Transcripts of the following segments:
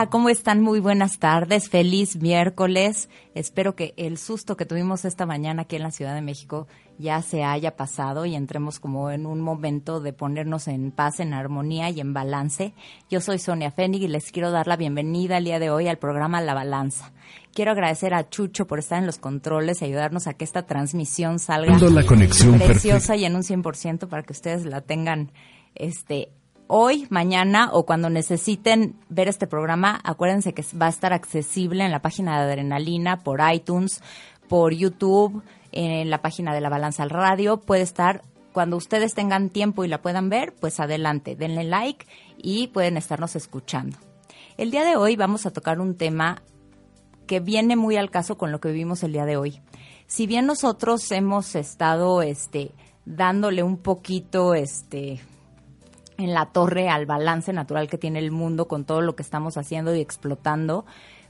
Hola, ¿cómo están? Muy buenas tardes, feliz miércoles. Espero que el susto que tuvimos esta mañana aquí en la Ciudad de México ya se haya pasado y entremos como en un momento de ponernos en paz, en armonía y en balance. Yo soy Sonia Fénix y les quiero dar la bienvenida el día de hoy al programa La Balanza. Quiero agradecer a Chucho por estar en los controles y ayudarnos a que esta transmisión salga la conexión preciosa y en un 100% para que ustedes la tengan este hoy, mañana o cuando necesiten ver este programa, acuérdense que va a estar accesible en la página de Adrenalina, por iTunes, por YouTube, en la página de la Balanza al Radio. Puede estar cuando ustedes tengan tiempo y la puedan ver, pues adelante, denle like y pueden estarnos escuchando. El día de hoy vamos a tocar un tema que viene muy al caso con lo que vivimos el día de hoy. Si bien nosotros hemos estado este dándole un poquito este en la torre al balance natural que tiene el mundo con todo lo que estamos haciendo y explotando,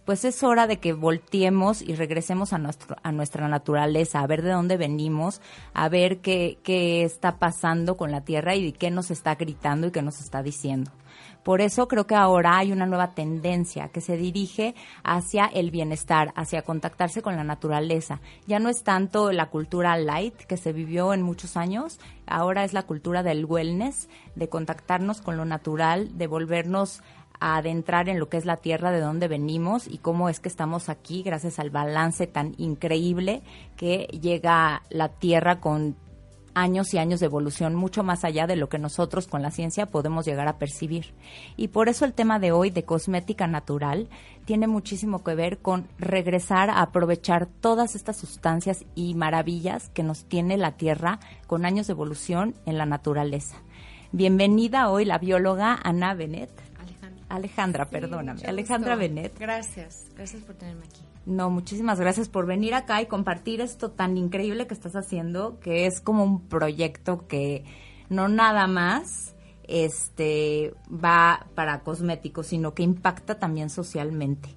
pues es hora de que volteemos y regresemos a, nuestro, a nuestra naturaleza, a ver de dónde venimos, a ver qué, qué está pasando con la Tierra y qué nos está gritando y qué nos está diciendo. Por eso creo que ahora hay una nueva tendencia que se dirige hacia el bienestar, hacia contactarse con la naturaleza. Ya no es tanto la cultura light que se vivió en muchos años, ahora es la cultura del wellness, de contactarnos con lo natural, de volvernos a adentrar en lo que es la tierra de donde venimos y cómo es que estamos aquí gracias al balance tan increíble que llega la tierra con años y años de evolución mucho más allá de lo que nosotros con la ciencia podemos llegar a percibir. Y por eso el tema de hoy de cosmética natural tiene muchísimo que ver con regresar a aprovechar todas estas sustancias y maravillas que nos tiene la Tierra con años de evolución en la naturaleza. Bienvenida hoy la bióloga Ana Benet. Alejandra. Alejandra, perdóname. Alejandra Benet. Gracias, gracias por tenerme aquí. No, muchísimas gracias por venir acá y compartir esto tan increíble que estás haciendo, que es como un proyecto que no nada más este va para cosméticos, sino que impacta también socialmente.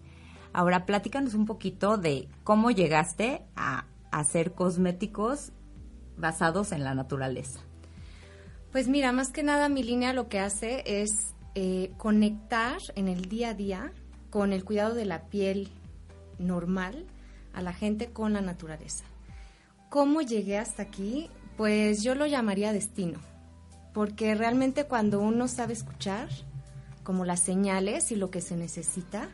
Ahora, platícanos un poquito de cómo llegaste a hacer cosméticos basados en la naturaleza. Pues mira, más que nada mi línea lo que hace es eh, conectar en el día a día con el cuidado de la piel normal a la gente con la naturaleza. ¿Cómo llegué hasta aquí? Pues yo lo llamaría destino, porque realmente cuando uno sabe escuchar como las señales y lo que se necesita,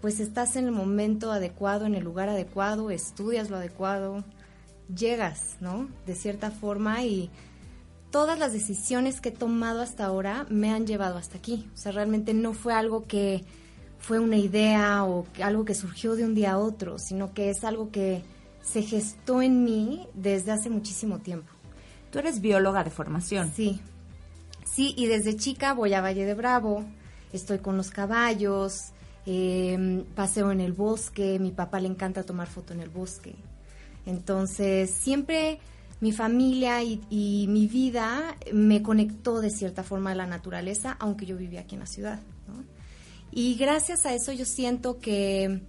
pues estás en el momento adecuado, en el lugar adecuado, estudias lo adecuado, llegas, ¿no? De cierta forma y todas las decisiones que he tomado hasta ahora me han llevado hasta aquí. O sea, realmente no fue algo que fue una idea o algo que surgió de un día a otro, sino que es algo que se gestó en mí desde hace muchísimo tiempo. Tú eres bióloga de formación. Sí, sí, y desde chica voy a Valle de Bravo, estoy con los caballos, em, paseo en el bosque, mi papá le encanta tomar foto en el bosque. Entonces, siempre mi familia y, y mi vida me conectó de cierta forma a la naturaleza, aunque yo vivía aquí en la ciudad. Y gracias a eso yo siento que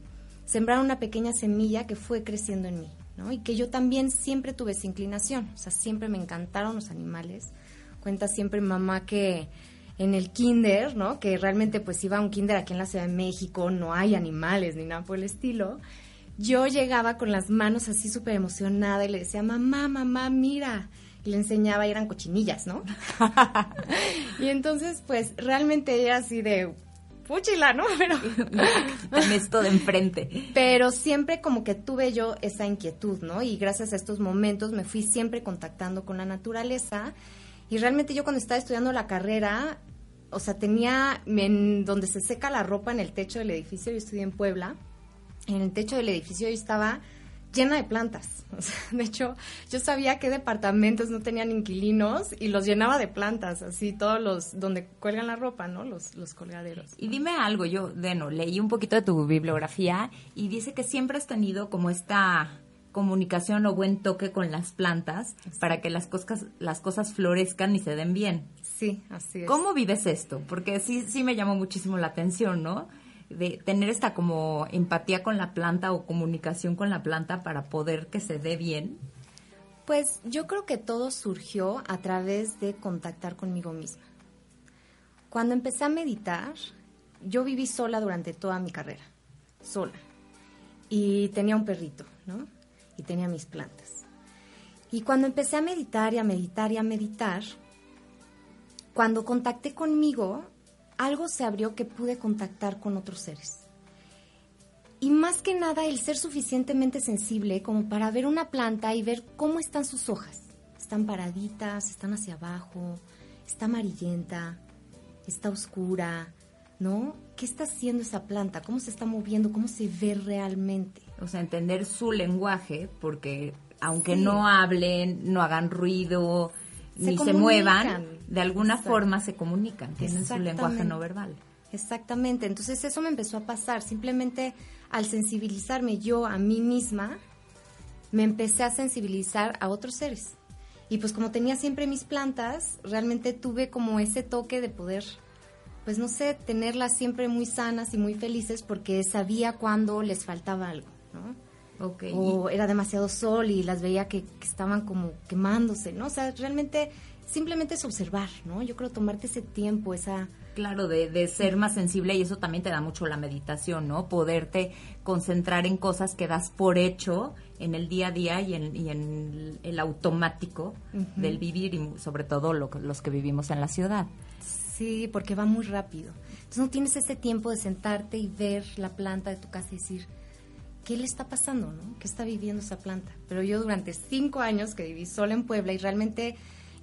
sembraron una pequeña semilla que fue creciendo en mí, ¿no? Y que yo también siempre tuve esa inclinación, o sea, siempre me encantaron los animales. Cuenta siempre mamá que en el kinder, ¿no? Que realmente pues iba a un kinder aquí en la Ciudad de México, no hay animales ni nada por el estilo. Yo llegaba con las manos así súper emocionada y le decía, mamá, mamá, mira. Y le enseñaba y eran cochinillas, ¿no? y entonces, pues, realmente era así de, fúchila, ¿no? Pero esto de enfrente. Pero siempre como que tuve yo esa inquietud, ¿no? Y gracias a estos momentos me fui siempre contactando con la naturaleza. Y realmente yo cuando estaba estudiando la carrera, o sea, tenía en donde se seca la ropa en el techo del edificio, yo estudié en Puebla, en el techo del edificio yo estaba llena de plantas. de hecho, yo sabía qué departamentos no tenían inquilinos y los llenaba de plantas, así todos los donde cuelgan la ropa, ¿no? Los, los colgaderos. Y dime algo, yo, Deno, leí un poquito de tu bibliografía y dice que siempre has tenido como esta comunicación o buen toque con las plantas para que las cosas, las cosas florezcan y se den bien. Sí, así es. ¿Cómo vives esto? Porque sí, sí me llamó muchísimo la atención, ¿no? De tener esta como empatía con la planta o comunicación con la planta para poder que se dé bien? Pues yo creo que todo surgió a través de contactar conmigo misma. Cuando empecé a meditar yo viví sola durante toda mi carrera, sola. Y tenía un perrito, ¿no? Y tenía mis plantas. Y cuando empecé a meditar y a meditar y a meditar, cuando contacté conmigo, algo se abrió que pude contactar con otros seres. Y más que nada el ser suficientemente sensible como para ver una planta y ver cómo están sus hojas. Están paraditas, están hacia abajo, está amarillenta, está oscura, ¿no? ¿Qué está haciendo esa planta? ¿Cómo se está moviendo? ¿Cómo se ve realmente? O sea, entender su lenguaje, porque aunque no hablen, no hagan ruido, ni se muevan, de alguna forma se comunican, tienen su lenguaje no verbal. Exactamente, entonces eso me empezó a pasar, simplemente al sensibilizarme yo a mí misma, me empecé a sensibilizar a otros seres. Y pues como tenía siempre mis plantas, realmente tuve como ese toque de poder, pues no sé, tenerlas siempre muy sanas y muy felices porque sabía cuando les faltaba algo, ¿no? Okay. O era demasiado sol y las veía que, que estaban como quemándose, ¿no? O sea, realmente simplemente es observar, ¿no? Yo creo tomarte ese tiempo, esa... Claro, de, de, ser más sensible y eso también te da mucho la meditación, ¿no? Poderte concentrar en cosas que das por hecho en el día a día y en, y en el automático del vivir y sobre todo los que vivimos en la ciudad. Sí, porque va muy rápido. Entonces no tienes ese tiempo de sentarte y ver la planta de tu casa y decir, ¿qué le está pasando, no? ¿Qué está viviendo esa planta? Pero yo durante cinco años que viví sola en Puebla y realmente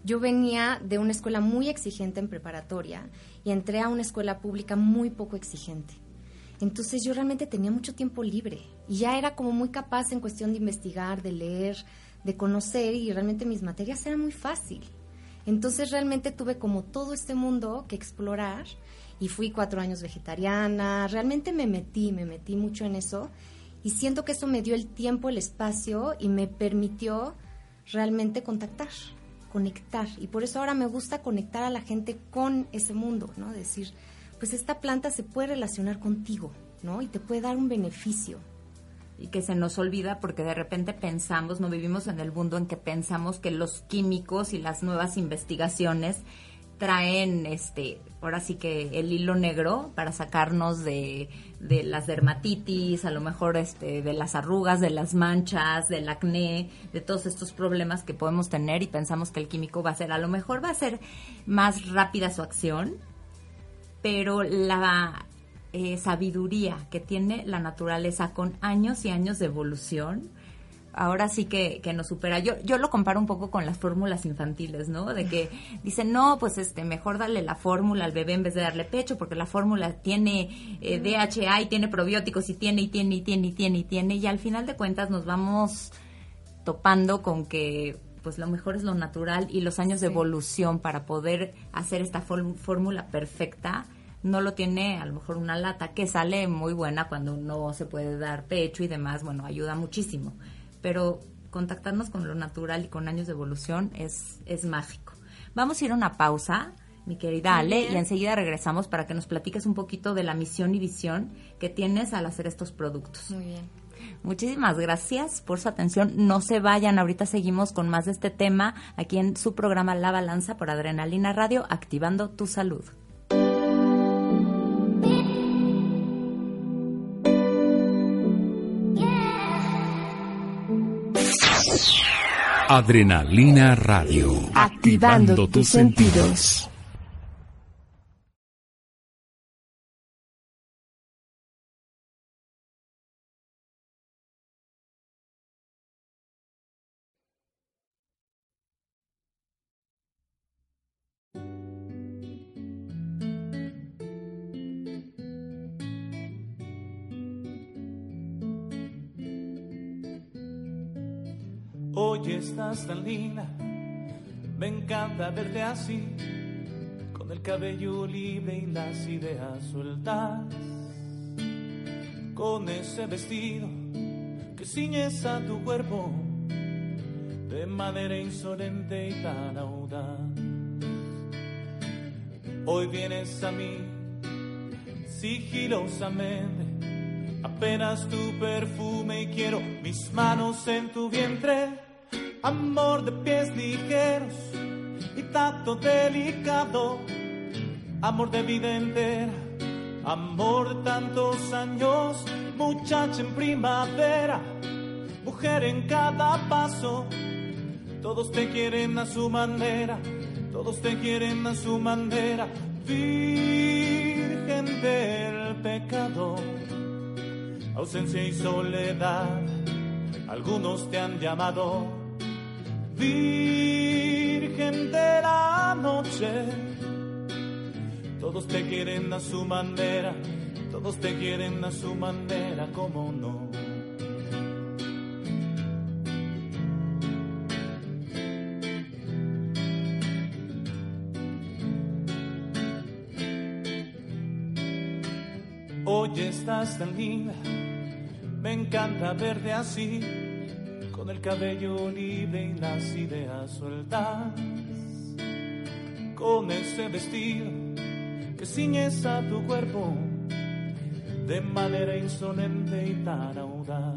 yo venía de una escuela muy exigente en preparatoria y entré a una escuela pública muy poco exigente. Entonces yo realmente tenía mucho tiempo libre y ya era como muy capaz en cuestión de investigar, de leer, de conocer y realmente mis materias eran muy fácil. Entonces realmente tuve como todo este mundo que explorar y fui cuatro años vegetariana, realmente me metí, me metí mucho en eso y siento que eso me dio el tiempo, el espacio y me permitió realmente contactar conectar. Y por eso ahora me gusta conectar a la gente con ese mundo, ¿no? Decir, pues esta planta se puede relacionar contigo, ¿no? Y te puede dar un beneficio. Y que se nos olvida porque de repente pensamos, no vivimos en el mundo en que pensamos que los químicos y las nuevas investigaciones traen este ahora sí que el hilo negro para sacarnos de, las dermatitis, a lo mejor este de las arrugas, de las manchas, del acné, de todos estos problemas que podemos tener y pensamos que el químico va a ser a lo mejor va a ser más rápida su acción, pero la eh, sabiduría que tiene la naturaleza con años y años de evolución ahora sí que, que nos supera. Yo, yo lo comparo un poco con las fórmulas infantiles, ¿no? De que dicen, no, pues este, mejor darle la fórmula al bebé en vez de darle pecho, porque la fórmula tiene eh, DHA y tiene probióticos y tiene y tiene y tiene y tiene y tiene, y al final de cuentas nos vamos topando con que pues lo mejor es lo natural y los años de evolución para poder hacer esta fórmula perfecta no lo tiene a lo mejor una lata que sale muy buena cuando no se puede dar pecho y demás, bueno, ayuda muchísimo pero contactarnos con lo natural y con años de evolución es, es mágico. Vamos a ir a una pausa, mi querida Ale, y enseguida regresamos para que nos platiques un poquito de la misión y visión que tienes al hacer estos productos. Muy bien. Muchísimas gracias por su atención. No se vayan, ahorita seguimos con más de este tema aquí en su programa La Balanza por Adrenalina Radio, activando tu salud. Adrenalina Radio. Activando, tus sentidos. Hoy estás tan linda, me encanta verte así, con el cabello libre y las ideas sueltas, con ese vestido que ciñes a tu cuerpo de manera insolente y tan audaz. Hoy vienes a mí sigilosamente, apenas tu perfume y quiero mis manos en tu vientre amor de pies ligeros y tacto delicado, amor de vida entera, Amor de tantos años, muchacha en primavera, mujer en cada paso. Todos te quieren a su manera, todos te quieren a su manera. Virgen del pecado, ausencia y soledad, algunos te han llamado. Virgen de la noche todos te quieren a su manera, todos te quieren a su manera, como no. Hoy estás tan linda, me encanta verte así, con el cabello libre y las ideas sueltas, con ese vestido que ciñes a tu cuerpo de manera insolente y tan audaz.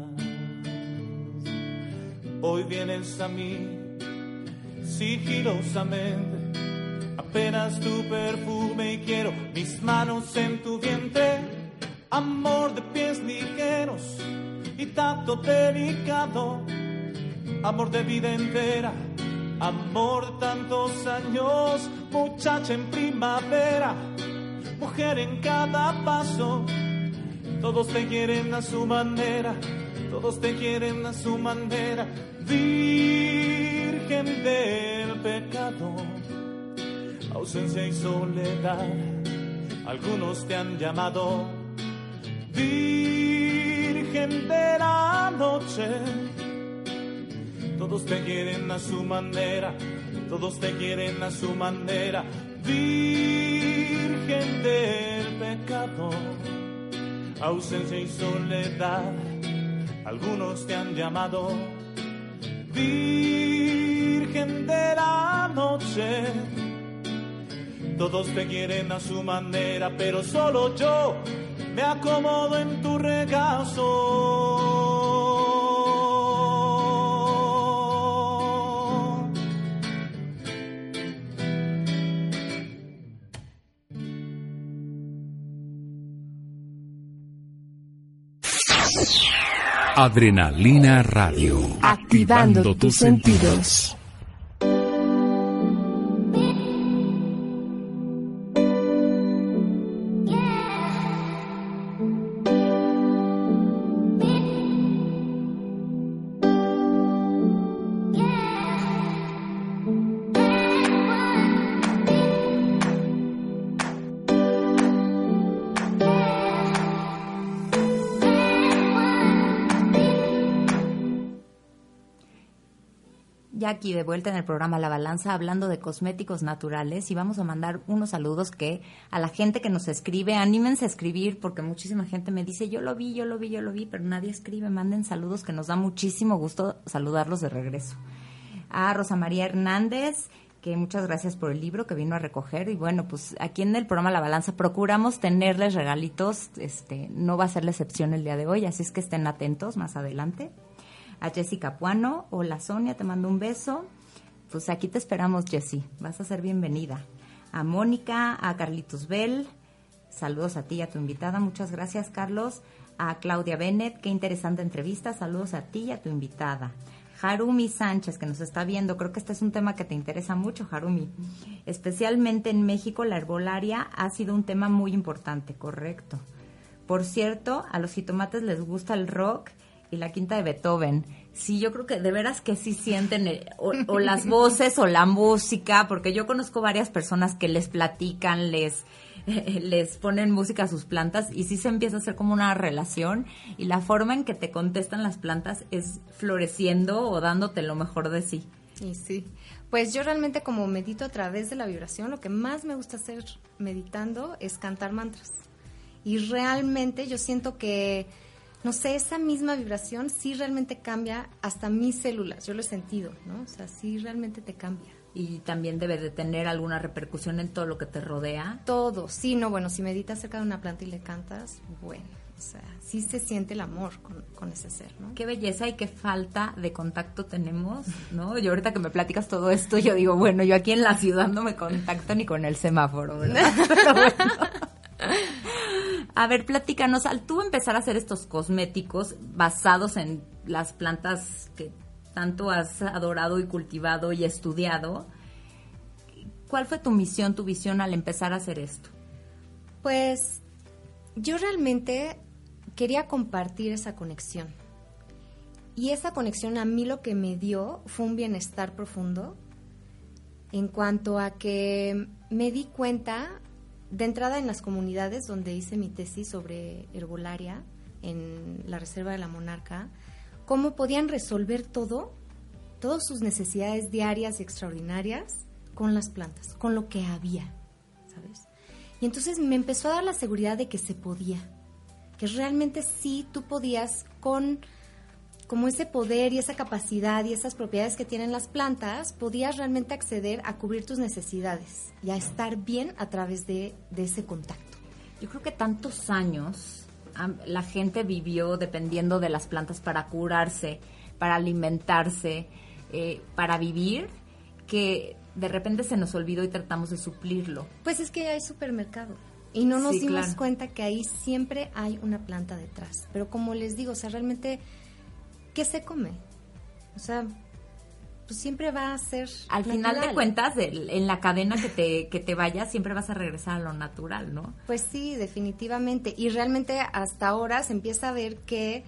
Hoy vienes a mí sigilosamente, apenas tu perfume y quiero mis manos en tu vientre, amor de pies ligeros y tacto delicado, amor de vida entera, amor tantos años, muchacha en primavera mujer en cada paso. Todos te quieren a su manera, todos te quieren a su manera. Virgen del pecado, ausencia y soledad, algunos te han llamado. Virgen de la noche, todos te quieren a su manera, todos te quieren a su manera. Virgen del pecado, ausencia y soledad, algunos te han llamado Virgen de la noche. Todos te quieren a su manera, pero solo yo me acomodo en tu regazo. Adrenalina Radio. Activando, tus sentidos. Aquí de vuelta en el programa La Balanza hablando de cosméticos naturales y vamos a mandar unos saludos que a la gente que nos escribe, anímense a escribir porque muchísima gente me dice yo lo vi, yo lo vi, yo lo vi, pero nadie escribe, manden saludos que nos da muchísimo gusto saludarlos de regreso. A Rosa María Hernández, que muchas gracias por el libro que vino a recoger. Y bueno, pues aquí en el programa La Balanza procuramos tenerles regalitos, este, no va a ser la excepción el día de hoy, así es que estén atentos más adelante a Jessica Puano. Hola Sonia, te mando un beso. Pues aquí te esperamos, Jessie. Vas a ser bienvenida. A Mónica, a Carlitos Bell. Saludos a ti y a tu invitada. Muchas gracias, Carlos. A Claudia Bennett, qué interesante entrevista. Saludos a ti y a tu invitada. Harumi Sánchez, que nos está viendo. Creo que este es un tema que te interesa mucho, Harumi. Especialmente en México, la herbolaria ha sido un tema muy importante, correcto. Por cierto, a los jitomates les gusta el rock y la quinta de Beethoven. Sí, yo creo que de veras que sí sienten eh, o, las voces o la música, porque yo conozco varias personas que les platican, les les ponen música a sus plantas y sí se empieza a hacer como una relación y la forma en que te contestan las plantas es floreciendo o dándote lo mejor de sí. Y sí, pues yo realmente como medito a través de la vibración, lo que más me gusta hacer meditando es cantar mantras. Y realmente yo siento que no sé, esa misma vibración sí realmente cambia hasta mis células, yo lo he sentido, ¿no? O sea, sí realmente te cambia. Y también debe de tener alguna repercusión en todo lo que te rodea. Todo, sí, no, bueno, si meditas cerca de una planta y le cantas, bueno, o sea, sí se siente el amor con, ese ser, ¿no? Qué belleza y qué falta de contacto tenemos, ¿no? Yo ahorita que me platicas todo esto, yo digo, bueno, yo aquí en la ciudad no me contacto ni con el semáforo, ¿verdad? A ver, platícanos, al tú empezar a hacer estos cosméticos basados en las plantas que tanto has adorado y cultivado y estudiado, ¿cuál fue tu misión, tu visión al empezar a hacer esto? Pues yo realmente quería compartir esa conexión. Y esa conexión a mí lo que me dio fue un bienestar profundo en cuanto a que me di cuenta de entrada en las comunidades donde hice mi tesis sobre herbolaria en la Reserva de la Monarca, cómo podían resolver todo, todas sus necesidades diarias y extraordinarias con las plantas, con lo que había, ¿sabes? Y entonces me empezó a dar la seguridad de que se podía, que realmente sí tú podías con como ese poder y esa capacidad y esas propiedades que tienen las plantas, podías realmente acceder a cubrir tus necesidades y a estar bien a través de, ese contacto. Yo creo que tantos años la gente vivió dependiendo de las plantas para curarse, para alimentarse, eh, para vivir, que de repente se nos olvidó y tratamos de suplirlo. Pues es que hay supermercado. Y no nos dimos cuenta que ahí siempre hay una planta detrás. Pero como les digo, o sea, realmente ¿qué se come? O sea, pues siempre va a ser. Al final de cuentas, en la cadena que te, que te vayas, siempre vas a regresar a lo natural, ¿no? Pues sí, definitivamente. Y realmente hasta ahora se empieza a ver que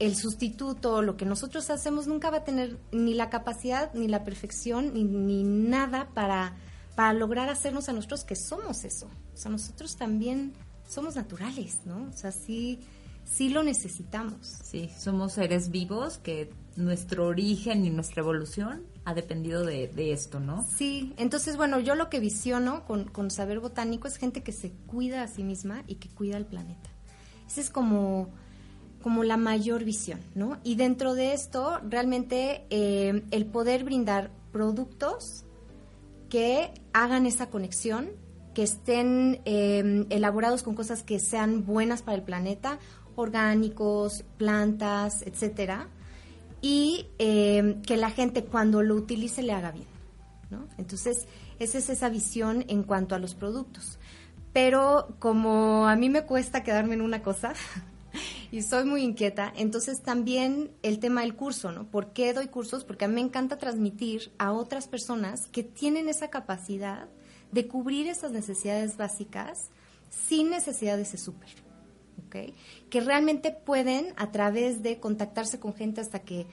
el sustituto, lo que nosotros hacemos, nunca va a tener ni la capacidad, ni la perfección, ni, ni nada para, para lograr hacernos a nosotros que somos eso. O sea, nosotros también somos naturales, ¿no? O sea, sí sí lo necesitamos. Sí, somos seres vivos que nuestro origen y nuestra evolución ha dependido de, esto, ¿no? Sí, entonces, bueno, yo lo que visiono con, con, saber botánico es gente que se cuida a sí misma y que cuida al planeta. Esa es como, como la mayor visión, ¿no? Y dentro de esto, realmente eh, el poder brindar productos que hagan esa conexión, que estén eh, elaborados con cosas que sean buenas para el planeta orgánicos, plantas, etcétera, y eh, que la gente cuando lo utilice le haga bien. ¿no? Entonces, esa es esa visión en cuanto a los productos. Pero como a mí me cuesta quedarme en una cosa y soy muy inquieta, entonces también el tema del curso, ¿no? ¿Por qué doy cursos? Porque a mí me encanta transmitir a otras personas que tienen esa capacidad de cubrir esas necesidades básicas sin necesidad de ese súper que realmente pueden a través de contactarse con gente hasta que,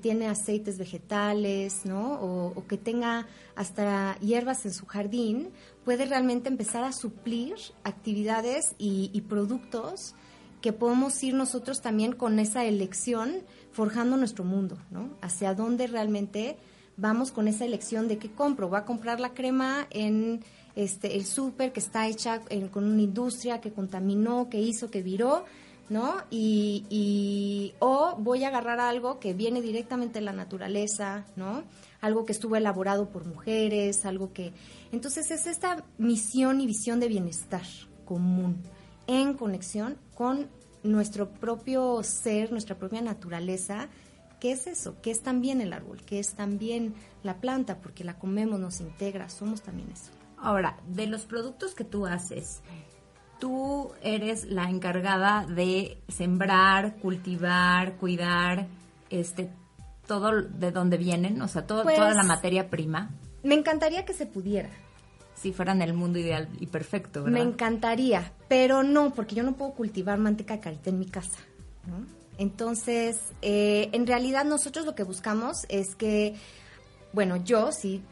tiene aceites vegetales, ¿no? O, que tenga hasta hierbas en su jardín, puede realmente empezar a suplir actividades y, productos que podemos ir nosotros también con esa elección forjando nuestro mundo, ¿no? Hacia dónde realmente vamos con esa elección de qué compro. ¿Voy a comprar la crema en este, el súper que está hecha con una industria que contaminó, que hizo, que viró, ¿no? Y, o voy a agarrar algo que viene directamente de la naturaleza, ¿no? Algo que estuvo elaborado por mujeres, algo que... Entonces es esta misión y visión de bienestar común en conexión con nuestro propio ser, nuestra propia naturaleza, ¿qué es eso? ¿Qué es también el árbol? ¿Qué es también la planta? Porque la comemos, nos integra, somos también eso. Ahora, de los productos que tú haces, tú eres la encargada de sembrar, cultivar, cuidar, este, todo de donde vienen, o sea, todo, toda la pues, materia prima. Me encantaría que se pudiera. Si fueran el mundo ideal y perfecto, ¿verdad? Me encantaría, pero no, porque yo no puedo cultivar manteca carita en mi casa, Entonces, eh, en realidad nosotros lo que buscamos es que, bueno, yo sí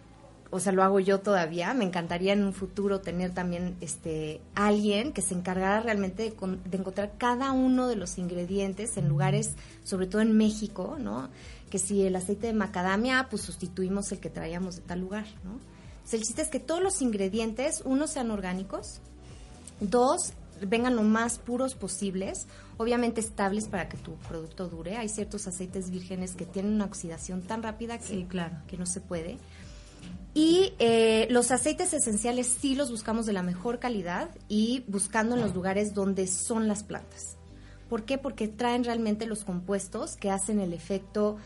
o sea, lo hago yo todavía. Me encantaría en un futuro tener también este alguien que se encargara realmente de, encontrar cada uno de los ingredientes en lugares, sobre todo en México, ¿no? Que si el aceite de macadamia, pues sustituimos el que traíamos de tal lugar, ¿no? Entonces, el chiste es que todos los ingredientes, uno, sean orgánicos, dos, vengan lo más puros posibles, obviamente estables para que tu producto dure. Hay ciertos aceites vírgenes que tienen una oxidación tan rápida que, claro. que no se puede. Y eh, los aceites esenciales sí los buscamos de la mejor calidad y buscando en los lugares donde son las plantas. ¿Por qué? Porque traen realmente los compuestos que hacen el efecto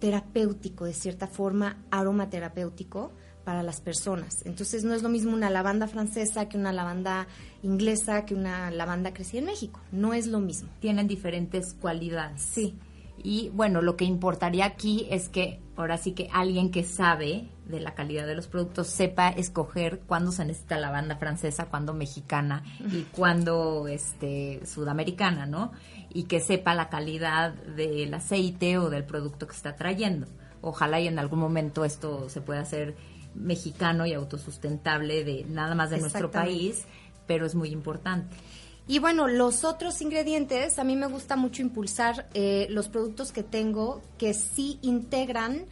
terapéutico, de cierta forma, aromaterapéutico, para las personas. Entonces no es lo mismo una lavanda francesa que una lavanda inglesa que una lavanda crecida en México. No es lo mismo. Tienen diferentes cualidades. Sí. Y bueno, lo que importaría aquí es que ahora sí que alguien que sabe de la calidad de los productos sepa escoger cuándo se necesita lavanda francesa, cuándo mexicana y cuándo este sudamericana, ¿no? Y que sepa la calidad del aceite o del producto que está trayendo. Ojalá y en algún momento esto se pueda hacer mexicano y autosustentable de nada más de nuestro país, pero es muy importante. Y bueno, los otros ingredientes, a mí me gusta mucho impulsar eh, los productos que tengo que sí integran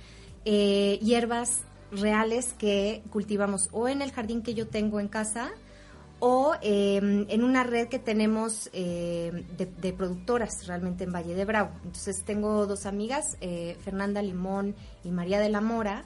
eh, hierbas reales que cultivamos o en el jardín que yo tengo en casa o em, en una red que tenemos em, de, de, productoras realmente en Valle de Bravo. Entonces tengo dos amigas, eh, Fernanda Limón y María de la Mora,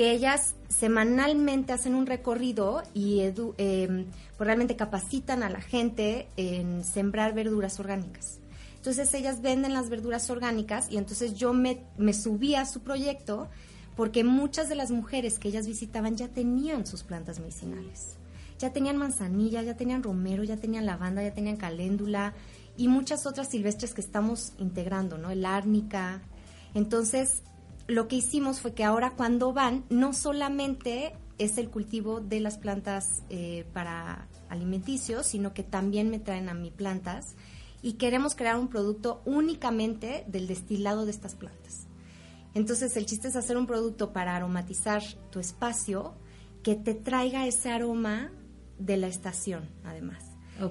que ellas semanalmente hacen un recorrido y eh, realmente capacitan a la gente en sembrar verduras orgánicas. Entonces ellas venden las verduras orgánicas y entonces yo me, me subí a su proyecto porque muchas de las mujeres que ellas visitaban ya tenían sus plantas medicinales. Ya tenían manzanilla, ya tenían romero, ya tenían lavanda, ya tenían caléndula y muchas otras silvestres que estamos integrando, ¿no? El árnica. Entonces, lo que hicimos fue que ahora cuando van, no solamente es el cultivo de las plantas eh, para alimenticios, sino que también me traen a mí plantas y queremos crear un producto únicamente del destilado de estas plantas. Entonces el chiste es hacer un producto para aromatizar tu espacio que te traiga ese aroma de la estación, además.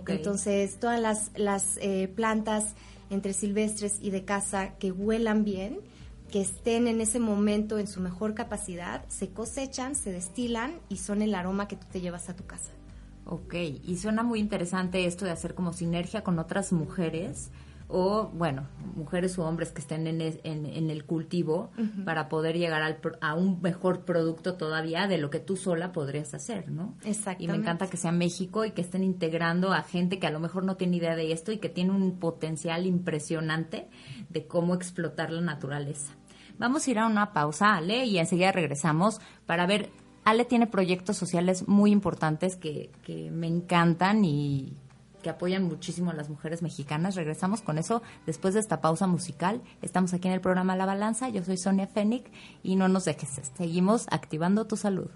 Entonces todas las, las eh, plantas entre silvestres y de casa que huelan bien, que estén en ese momento en su mejor capacidad, se cosechan, se destilan y son el aroma que tú te llevas a tu casa. Ok, y suena muy interesante esto de hacer como sinergia con otras mujeres o, bueno, mujeres o hombres que estén en, en, el cultivo para poder llegar al, a un mejor producto todavía de lo que tú sola podrías hacer, ¿no? Exactamente. Y me encanta que sea México y que estén integrando a gente que a lo mejor no tiene idea de esto y que tiene un potencial impresionante de cómo explotar la naturaleza. Vamos a ir a una pausa, Ale, y enseguida regresamos para ver. Ale tiene proyectos sociales muy importantes que, que me encantan y que apoyan muchísimo a las mujeres mexicanas. Regresamos con eso después de esta pausa musical. Estamos aquí en el programa La Balanza. Yo soy Sonia Fénix y no nos dejes. Seguimos activando tu salud.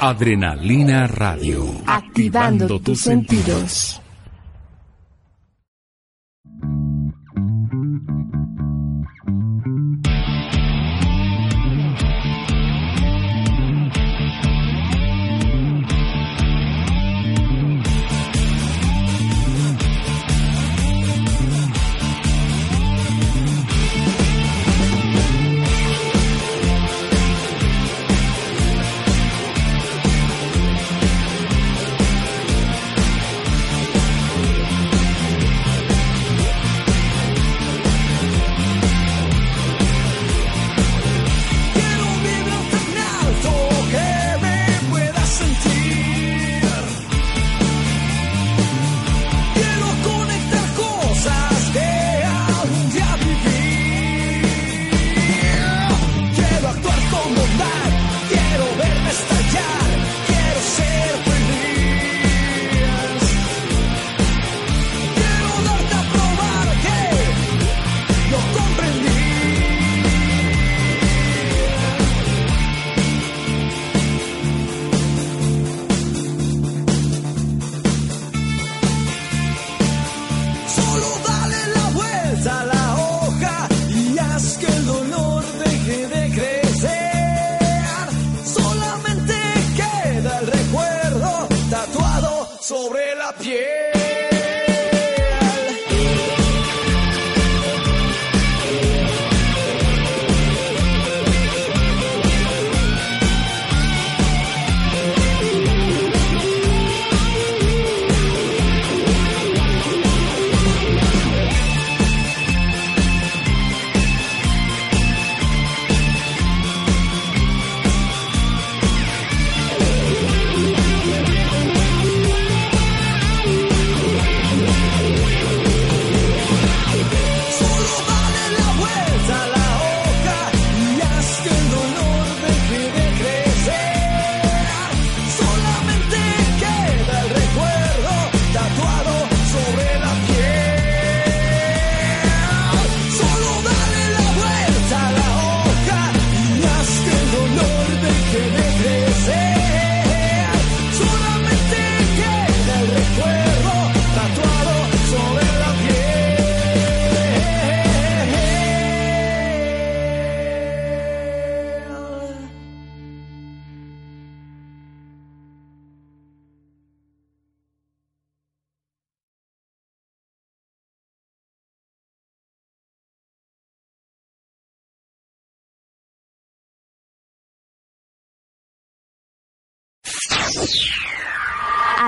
Adrenalina Radio. Activando, tus sentidos.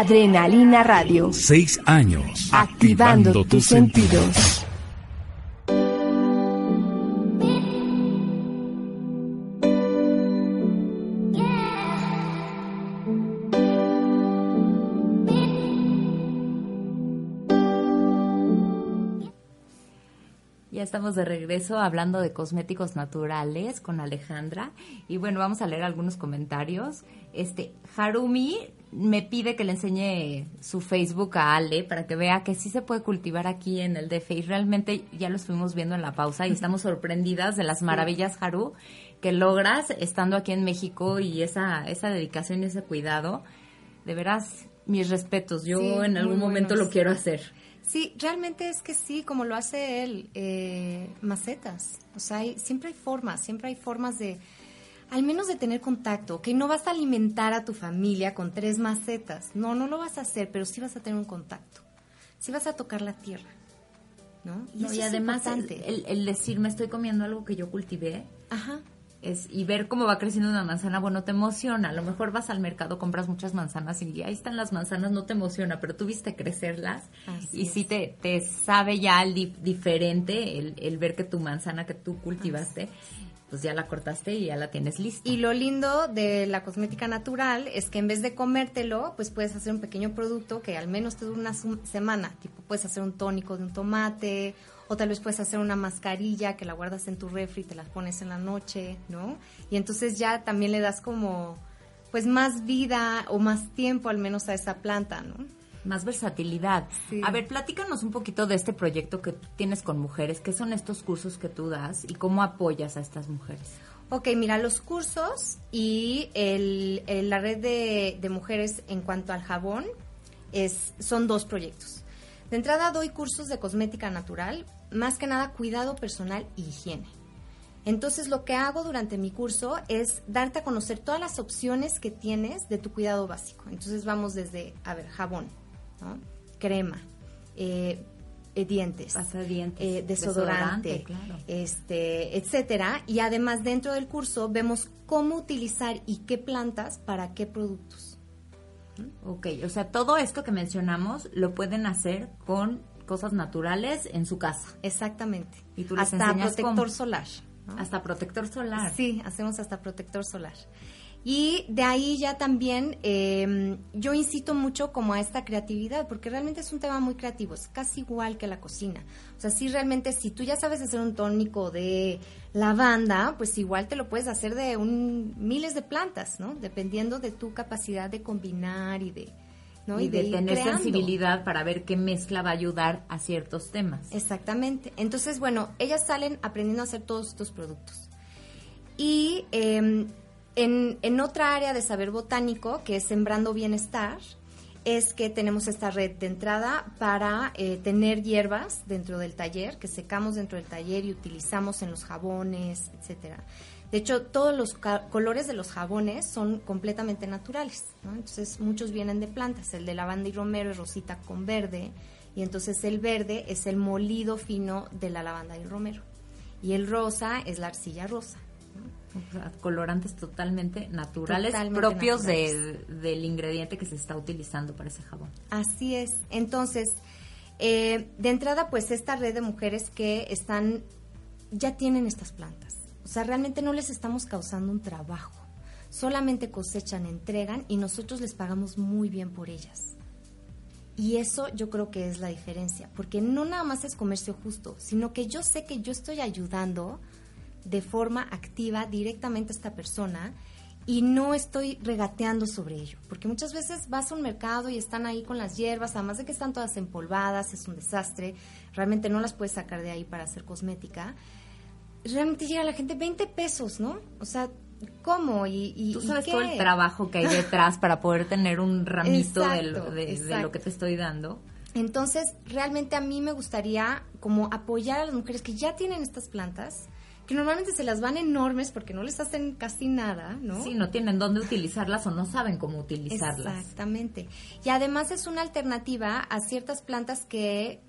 Adrenalina Radio. Seis años. Activando, tus sentidos. Estamos de regreso hablando de cosméticos naturales con Alejandra. Y bueno, vamos a leer algunos comentarios. Este, Harumi me pide que le enseñe su Facebook a Ale para que vea que sí se puede cultivar aquí en el DF. Y realmente ya lo estuvimos viendo en la pausa y estamos sorprendidas de las maravillas, Haru, que logras estando aquí en México y esa, esa dedicación y ese cuidado. De veras, mis respetos. Yo Sí, en algún momento buenos. lo quiero hacer. Sí, realmente es que sí, como lo hace él, eh, macetas. O sea, hay- siempre hay formas, siempre hay formas de, al menos de tener contacto, que no vas a alimentar a tu familia con tres macetas. No, no lo vas a hacer, pero sí vas a tener un contacto. Sí vas a tocar la tierra, ¿no? No, eso y además el- el decir me estoy comiendo algo que yo cultivé Ajá. Es y ver cómo va creciendo una manzana, bueno, te emociona. A lo mejor vas al mercado, compras muchas manzanas y ahí están las manzanas, no te emociona, pero tú viste crecerlas Así y sí te, te sabe ya el diferente el, el ver que tu manzana que tú cultivaste, pues ya la cortaste y ya la tienes lista. Y lo lindo de la cosmética natural es que en vez de comértelo, pues puedes hacer un pequeño producto que al menos te dure una semana. Tipo, puedes hacer un tónico de un tomate, o tal vez puedes hacer una mascarilla que la guardas en tu refri y te la pones en la noche, ¿no? Y entonces ya también le das como, pues más vida o más tiempo al menos a esa planta, ¿no? Más versatilidad. Sí. A ver, platícanos un poquito de este proyecto que tienes con mujeres. ¿Qué son estos cursos que tú das y cómo apoyas a estas mujeres? Ok, mira, los cursos y el, el- la red de, de mujeres en cuanto al jabón es, son dos proyectos. De entrada doy cursos de cosmética natural, más que nada cuidado personal y higiene. Entonces lo que hago durante mi curso es darte a conocer todas las opciones que tienes de tu cuidado básico. Entonces vamos desde, a ver, jabón, ¿no? crema, eh, eh, dientes, eh, desodorante, desodorante, claro. este, etcétera. Y además dentro del curso vemos cómo utilizar y qué plantas para qué productos. Ok, o sea, todo esto que mencionamos lo pueden hacer con cosas naturales en su casa. Exactamente. Y tú les hasta protector cómo. solar. ¿no? Hasta protector solar. Sí, hacemos hasta protector solar. Y de ahí ya también eh, yo incito mucho como a esta creatividad, porque realmente es un tema muy creativo, es casi igual que la cocina. O sea, sí realmente si tú ya sabes hacer un tónico de lavanda, pues igual te lo puedes hacer de un, miles de plantas, ¿no? Dependiendo de tu capacidad de combinar y de... ¿no? Y, de, tener creando. sensibilidad para ver qué mezcla va a ayudar a ciertos temas. Exactamente. Entonces, bueno, ellas salen aprendiendo a hacer todos estos productos. Y eh, en, en otra área de saber botánico, que es Sembrando Bienestar, es que tenemos esta red de entrada para eh, tener hierbas dentro del taller, que secamos dentro del taller y utilizamos en los jabones, etcétera. De hecho, todos los colores de los jabones son completamente naturales, ¿no? Entonces, muchos vienen de plantas. El de lavanda y romero es rosita con verde, y entonces el verde es el molido fino de la lavanda y romero. Y el rosa es la arcilla rosa. O sea, colorantes totalmente naturales, Totalmente propios naturales. de- del ingrediente que se está utilizando para ese jabón. Así es. Entonces, eh, de entrada, pues esta red de mujeres que están, ya tienen estas plantas. O sea, realmente no les estamos causando un trabajo. Solamente cosechan, entregan y nosotros les pagamos muy bien por ellas. Y eso yo creo que es la diferencia, porque no nada más es comercio justo, sino que yo sé que yo estoy ayudando de forma activa directamente a esta persona y no estoy regateando sobre ello, porque muchas veces vas a un mercado y están ahí con las hierbas, además de que están todas empolvadas, es un desastre, realmente no las puedes sacar de ahí para hacer cosmética. Realmente llega la gente 20 pesos, ¿no? O sea, ¿cómo? ¿Y, y Tú y sabes qué? todo el trabajo que hay detrás para poder tener un ramito de, lo, Exacto, de- de exacto. lo que te estoy dando. Entonces, realmente a mí me gustaría como apoyar a las mujeres que ya tienen estas plantas, que normalmente se las van enormes porque no les hacen casi nada, ¿no? Sí, no tienen dónde utilizarlas o no saben cómo utilizarlas. Exactamente. Y además es una alternativa a ciertas plantas que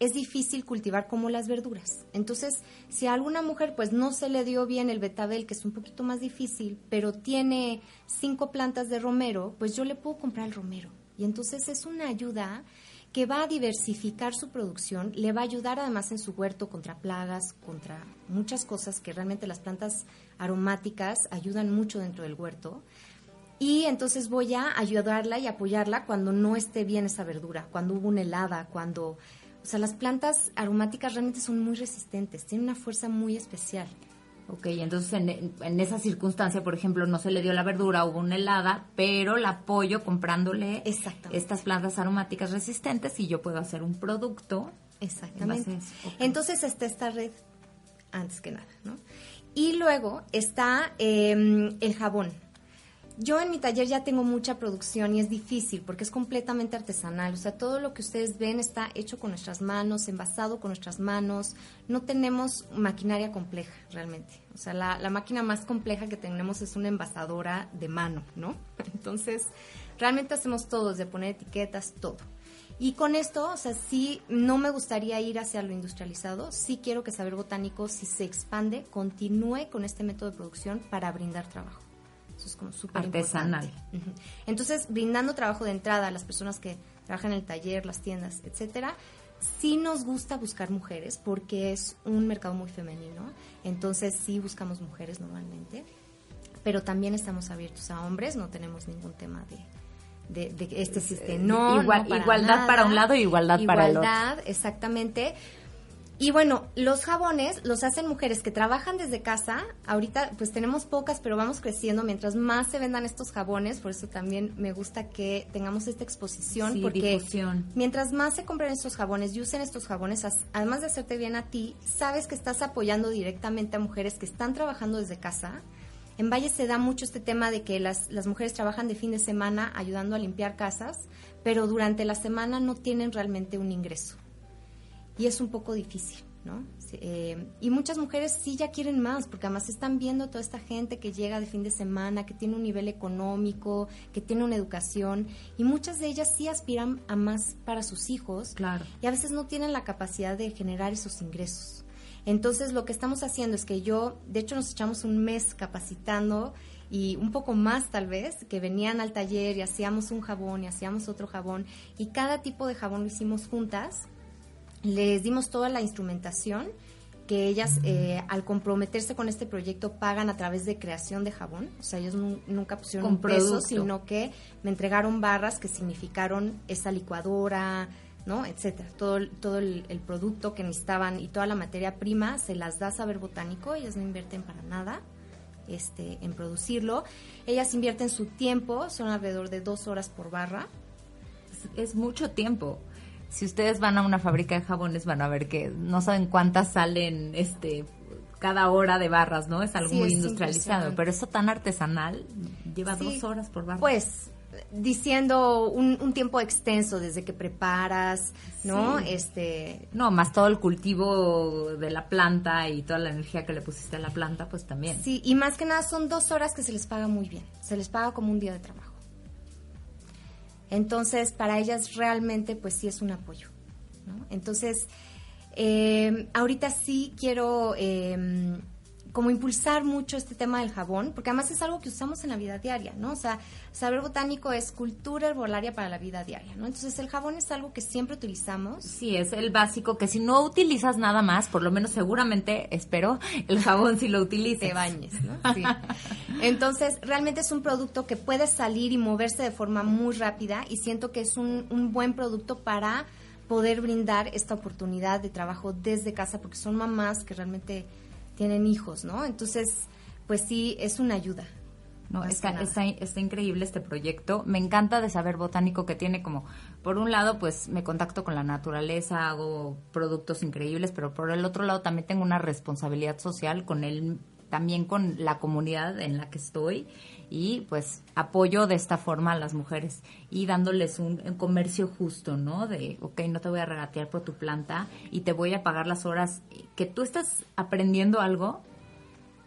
es difícil cultivar como las verduras. Entonces, si a alguna mujer pues no se le dio bien el betabel, que es un poquito más difícil, pero tiene cinco plantas de romero, pues yo le puedo comprar el romero. Y entonces es una ayuda que va a diversificar su producción, le va a ayudar además en su huerto contra plagas, contra muchas cosas que realmente las plantas aromáticas ayudan mucho dentro del huerto. Y entonces voy a ayudarla y apoyarla cuando no esté bien esa verdura, cuando hubo una helada, cuando... O sea, las plantas aromáticas realmente son muy resistentes, tienen una fuerza muy especial. Ok, entonces en, en, esa circunstancia, por ejemplo, no se le dio la verdura, hubo una helada, pero la apoyo comprándole estas plantas aromáticas resistentes y yo puedo hacer un producto. Exactamente. Entonces está esta red, antes que nada, ¿no? Y luego está em, el jabón. Yo en mi taller ya tengo mucha producción y es difícil porque es completamente artesanal. O sea, todo lo que ustedes ven está hecho con nuestras manos, envasado con nuestras manos. No tenemos maquinaria compleja realmente. O sea, la, la máquina más compleja que tenemos es una envasadora de mano, ¿no? Entonces, realmente hacemos todo, desde poner etiquetas, todo. Y con esto, o sea, sí, no me gustaría ir hacia lo industrializado. Sí quiero que Saber Botánico, si se expande, continúe con este método de producción para brindar trabajo. Es como súper artesanal. Entonces, brindando trabajo de entrada a las personas que trabajan en el taller, las tiendas, etcétera, sí nos gusta buscar mujeres porque es un mercado muy femenino. Entonces, sí buscamos mujeres normalmente, pero también estamos abiertos a hombres, no tenemos ningún tema de, de, este sistema. No, igualdad para un lado y igualdad, para el otro. Igualdad, exactamente. Y bueno, los jabones los hacen mujeres que trabajan desde casa. Ahorita pues tenemos pocas, pero vamos creciendo mientras más se vendan estos jabones. Por eso también me gusta que tengamos esta exposición. porque mientras más se compren estos jabones y usen estos jabones, además de hacerte bien a ti, sabes que estás apoyando directamente a mujeres que están trabajando desde casa. En Valle se da mucho este tema de que las, las mujeres trabajan de fin de semana ayudando a limpiar casas, pero durante la semana no tienen realmente un ingreso y es un poco difícil, ¿no? Eh, y muchas mujeres sí ya quieren más, porque además están viendo toda esta gente que llega de fin de semana, que tiene un nivel económico, que tiene una educación, y muchas de ellas sí aspiran a más para sus hijos, claro. y a veces no tienen la capacidad de generar esos ingresos. Entonces lo que estamos haciendo es que yo, de hecho nos echamos un mes capacitando y un poco más tal vez, que venían al taller y hacíamos un jabón y hacíamos otro jabón y cada tipo de jabón lo hicimos juntas les dimos toda la instrumentación que ellas eh, al comprometerse con este proyecto pagan a través de creación de jabón, o sea, ellos nunca pusieron un peso, sino que me entregaron barras que significaron esa licuadora, ¿no? etcétera. Todo, todo el, producto que necesitaban y toda la materia prima se las da Saber Botánico, ellas no invierten para nada este, en producirlo. Ellas invierten su tiempo, son alrededor de dos horas por barra. es mucho tiempo si ustedes van a una fábrica de jabones van a ver que no saben cuántas salen este cada hora de barras, ¿no? Es algo muy industrializado, pero eso tan artesanal lleva dos horas por barra. Pues diciendo un, tiempo extenso desde que preparas, ¿no? Este, no, más todo el cultivo de la planta y toda la energía que le pusiste a la planta, pues también. Sí, y más que nada son dos horas que se les paga muy bien, se les paga como un día de trabajo. Entonces, para ellas realmente, pues sí es un apoyo. ¿no? Entonces, eh, ahorita sí quiero eh, como impulsar mucho este tema del jabón, porque además es algo que usamos en la vida diaria, ¿no? O sea, saber botánico es cultura herbolaria para la vida diaria, ¿no? Entonces el jabón es algo que siempre utilizamos. Sí, es el básico que si no utilizas nada más, por lo menos seguramente, espero, el jabón si lo utilices. Te bañes, ¿no? Sí. Entonces, realmente es un producto que puede salir y moverse de forma muy rápida y siento que es un, un buen producto para poder brindar esta oportunidad de trabajo desde casa, porque son mamás que realmente tienen hijos, ¿no? Entonces, pues sí, es una ayuda. No, está, está, increíble este proyecto. Me encanta de saber botánico que tiene como, por un lado, pues me contacto con la naturaleza, hago productos increíbles, pero por el otro lado también tengo una responsabilidad social con él, también con la comunidad en la que estoy y pues apoyo de esta forma a las mujeres y dándoles un, un, comercio justo, ¿no? De, ok, no te voy a regatear por tu planta y te voy a pagar las horas que tú estás aprendiendo algo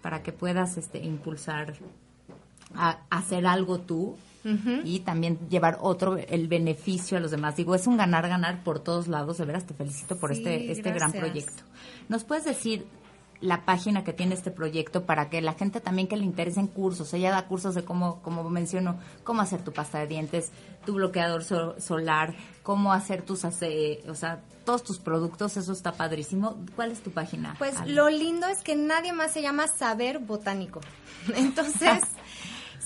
para que puedas este, impulsar a, hacer algo tú y también llevar otro, el beneficio a los demás. Digo, es un ganar-ganar por todos lados. De veras, te felicito por Sí, este, este gran proyecto. ¿Nos puedes decir la página que tiene este proyecto para que la gente también que le interesen cursos, ella da cursos de cómo, como menciono, cómo hacer tu pasta de dientes, tu bloqueador so- solar, cómo hacer tus, o sea, todos tus productos, eso está padrísimo. ¿Cuál es tu página? Pues Ale? lo lindo es que nadie más se llama Saber Botánico. Entonces,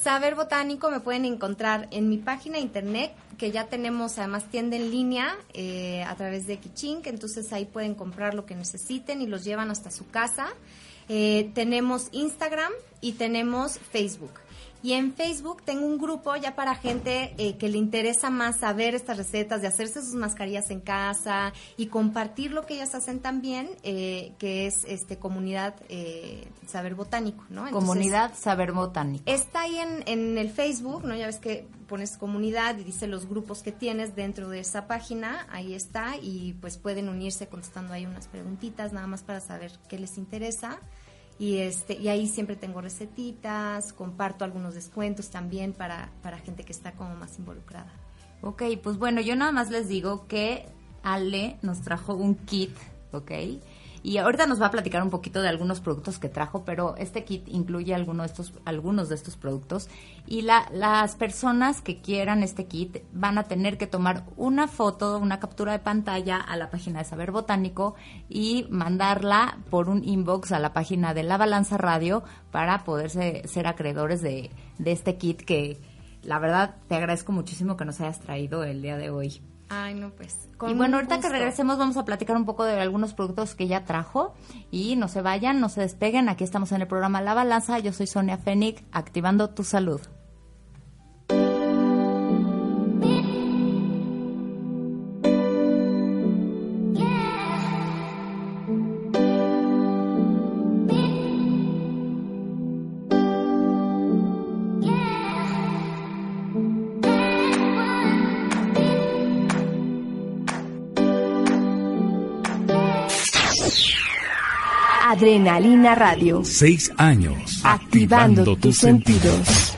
Saber Botánico me pueden encontrar en mi página internet, que ya tenemos además tienda en línea eh, a través de Kichink, entonces ahí pueden comprar lo que necesiten y los llevan hasta su casa. Eh, tenemos Instagram y tenemos Facebook. Y en Facebook tengo un grupo ya para gente eh, que le interesa más saber estas recetas, de hacerse sus mascarillas en casa y compartir lo que ellas hacen también, eh, que es este comunidad eh, Saber Botánico, ¿no? Entonces, Comunidad Saber Botánico. Está ahí en, en el Facebook, ¿no? Ya ves que pones comunidad y dice los grupos que tienes dentro de esa página, ahí está, y pues pueden unirse contestando ahí unas preguntitas, nada más para saber qué les interesa. Y este, y ahí siempre tengo recetitas, comparto algunos descuentos también para, para gente que está como más involucrada. Ok, pues bueno, yo nada más les digo que Ale nos trajo un kit, ¿ok? Y ahorita nos va a platicar un poquito de algunos productos que trajo, pero este kit incluye algunos de estos, algunos de estos productos. Y la, las personas que quieran este kit van a tener que tomar una foto, una captura de pantalla a la página de Saber Botánico y mandarla por un inbox a la página de La Balanza Radio para poderse ser acreedores de este kit que la verdad te agradezco muchísimo que nos hayas traído el día de hoy. Ay, no, pues. y bueno, ahorita que regresemos vamos a platicar un poco de algunos productos que ya trajo y no se vayan, no se despeguen. Aquí estamos en el programa La Balanza. Yo soy Sonia Fénix, activando tu salud. Adrenalina Radio. Seis años. Activando tus sentidos.